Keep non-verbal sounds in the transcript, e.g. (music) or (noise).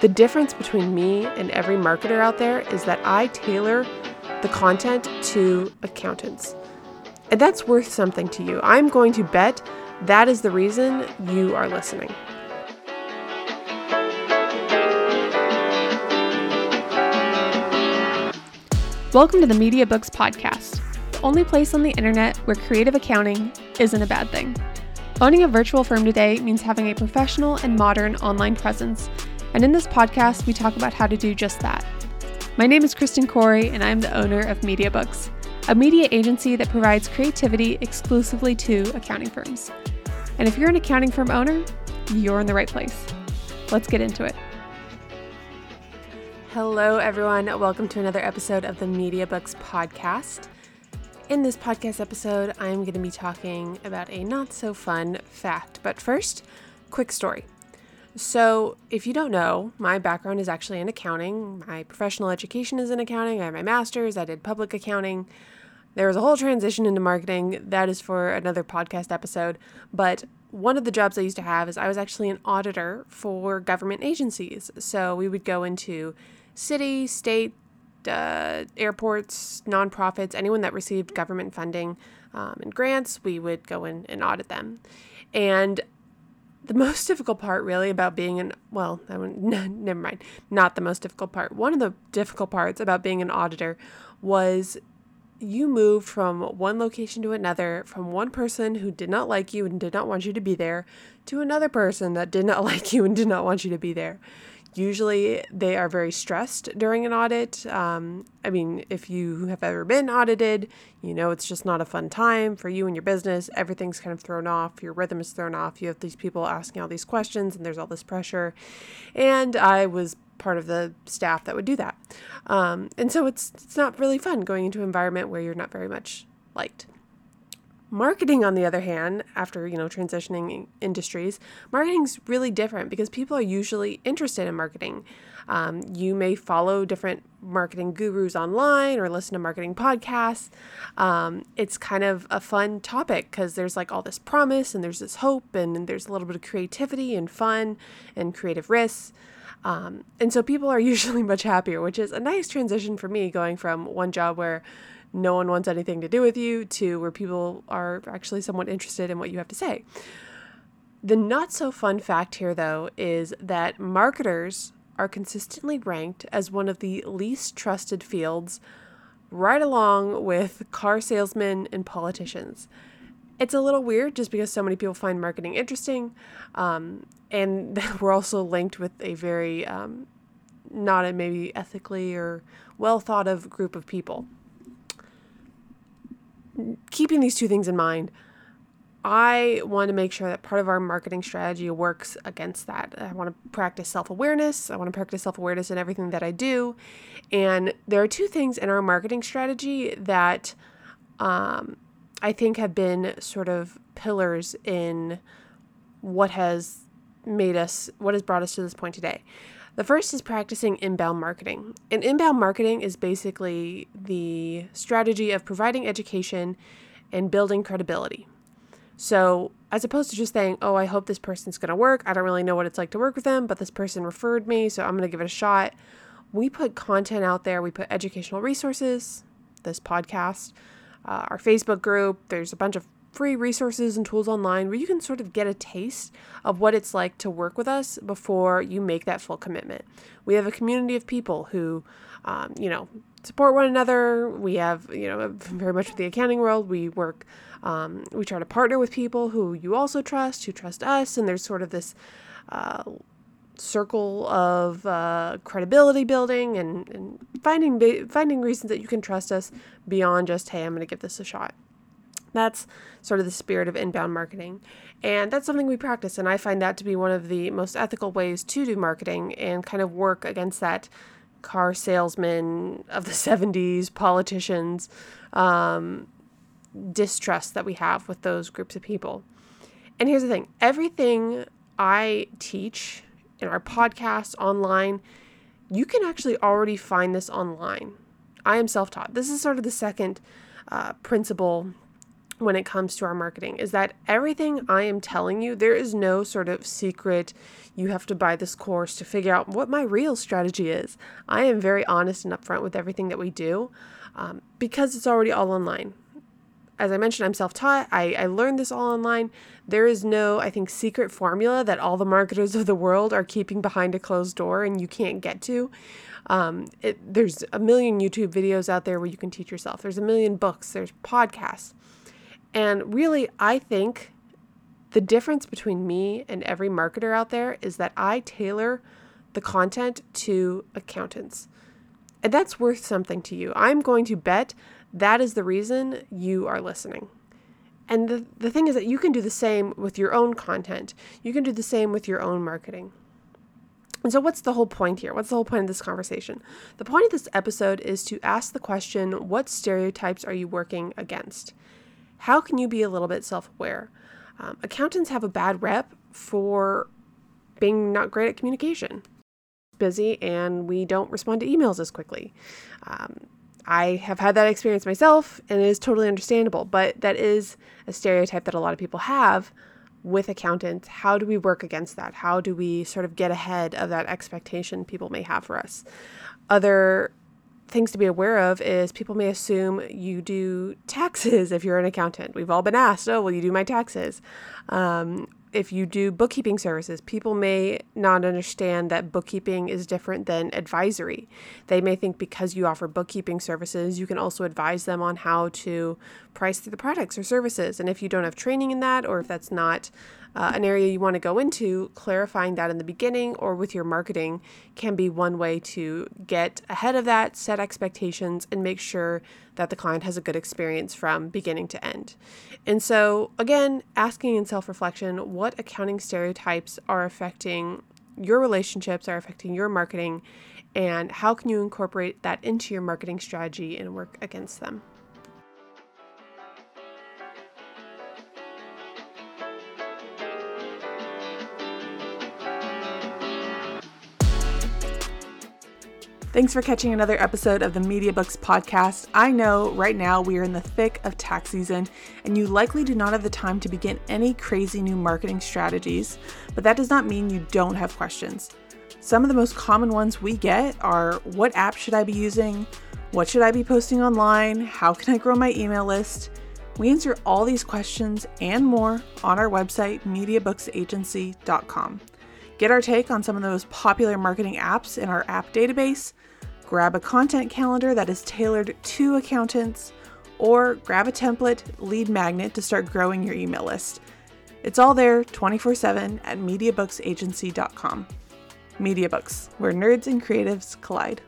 The difference between me and every marketer out there is that I tailor the content to accountants. And that's worth something to you. I'm going to bet that is the reason you are listening. Welcome to the Media Books Podcast, the only place on the internet where creative accounting isn't a bad thing. Owning a virtual firm today means having a professional and modern online presence, and in this podcast, we talk about how to do just that. My name is Kristen Corey, and I am the owner of Media Books, a media agency that provides creativity exclusively to accounting firms. And if you're an accounting firm owner, you're in the right place. Let's get into it. Hello, everyone. Welcome to another episode of the Media Books Podcast. In this podcast episode, I'm going to be talking about a not so fun fact. But first, quick story. So, if you don't know, my background is actually in accounting. My professional education is in accounting. I have my master's, I did public accounting. There was a whole transition into marketing. That is for another podcast episode. But one of the jobs I used to have is I was actually an auditor for government agencies. So, we would go into city, state, uh, airports, nonprofits, anyone that received government funding um, and grants, we would go in and audit them. And the most difficult part, really, about being an well, I (laughs) never mind, not the most difficult part. One of the difficult parts about being an auditor was you moved from one location to another, from one person who did not like you and did not want you to be there, to another person that did not (laughs) like you and did not want you to be there. Usually, they are very stressed during an audit. Um, I mean, if you have ever been audited, you know it's just not a fun time for you and your business. Everything's kind of thrown off, your rhythm is thrown off. You have these people asking all these questions, and there's all this pressure. And I was part of the staff that would do that. Um, and so it's it's not really fun going into an environment where you're not very much liked. Marketing, on the other hand, after you know transitioning industries, marketing's really different because people are usually interested in marketing. Um, you may follow different marketing gurus online or listen to marketing podcasts. Um, it's kind of a fun topic because there's like all this promise and there's this hope and, there's a little bit of creativity and fun and creative risks. Um, and so people are (laughs) usually much happier, which is a nice transition for me going from one job where no one wants anything to do with you to where people are actually somewhat interested in what you have to say. The not so fun fact here, though, is that marketers are consistently ranked as one of the least trusted fields, right along with car salesmen and politicians. It's a little weird just because so many people find marketing interesting, um, and (laughs) we're also linked with a very um, not a maybe ethically or well thought of group of people keeping these two things in mind, I want to make sure that part of our marketing strategy works against that. I want to practice self awareness. I want to practice self awareness in everything that I do. And there are two things in our marketing strategy that um, I think have been sort of pillars in what has made us, what has brought us to this point today. The first is practicing inbound marketing. And inbound marketing is basically the strategy of providing education and building credibility. So, as opposed to just saying, oh, I hope this person's going to work, I don't really know what it's like to work with them, but this person referred me, so I'm going to give it a shot. We put content out there, we put educational resources, this podcast, uh, our Facebook group, there's a bunch of free resources and tools online where you can sort of get a taste of what it's like to work with us before you make that full commitment. We have a community of people who, um, you know, support one another. We have, you know, very much with the accounting world, we work, um, we try to partner with people who you also trust, who trust us, and there's sort of this. Uh, circle of uh, credibility building and, and finding finding reasons that you can trust us beyond just hey i'm going to give this a shot that's sort of the spirit of inbound marketing. And that's something we practice. And I find that to be one of the most ethical ways to do marketing and kind of work against that car salesman of the (laughs) 70s, politicians, um, distrust that we have with those groups of people. And here's the thing everything I teach in our podcast online, you can actually already find this online. I am self taught. This is sort of the second uh, principle when it comes to our marketing is that everything I am telling you, there is no sort of secret, you have to buy this course to figure out what my real strategy is. I am very honest and upfront with everything that we do um, because it's already all online. As I mentioned, I'm self taught. I, I learned this all online. There is no, I think, secret formula that all the marketers of the world are keeping behind a closed door and you can't get to. Um, it, there's a million YouTube videos out there where you can teach yourself, there's a million books, there's podcasts. And really, I think the difference between me and every marketer out there is that I tailor the content to accountants. And that's worth something to you. I'm going to bet that is the reason you are listening. And the, the thing is that you can do the same with your own content, you can do the same with your own marketing. And so, what's the whole point here? What's the whole point of this conversation? The point of this episode is to ask the question what stereotypes are you working against? How can you be a little bit self aware? Um, accountants have a bad rep for being not great at communication. Busy and we don't respond to emails as quickly. Um, I have had that experience myself and it is totally understandable, but that is a stereotype that a lot of people have with accountants. How do we work against that? How do we sort of get ahead of that expectation people may have for us? Other things to be aware of is people may assume you do taxes (laughs) if you're an accountant. We've all been asked, oh, will you do my taxes? Um, if you do bookkeeping services, people may not understand that bookkeeping is different than advisory. They may think because you offer bookkeeping services, you can also advise them on how to price the products or services. And if you don't have training in that, or if that's not uh, an area you want to go into, clarifying that in the beginning or with your marketing can be one way to get ahead of that, set expectations, and make sure that the client has a good experience from beginning to end. And so, again, asking in self reflection what accounting stereotypes are affecting your relationships, are affecting your marketing, and how can you incorporate that into your marketing strategy and work against them. Thanks for catching another episode of the Media Books podcast. I know right now we are in the thick of tax season, and you likely do not have the time to begin any crazy new marketing strategies, but that does not mean you don't have questions. Some of the most common ones we get are what app should I be using? What should I be posting online? How can I grow my email list? We answer all these questions and more on our website, mediabooksagency.com. Get our take on some of the most popular marketing apps in our app database grab a content calendar that is tailored to accountants, or grab a template lead magnet to start growing your email list. It's all there 24 7 at MediaBooksAgency.com. MediaBooks, where nerds and creatives collide.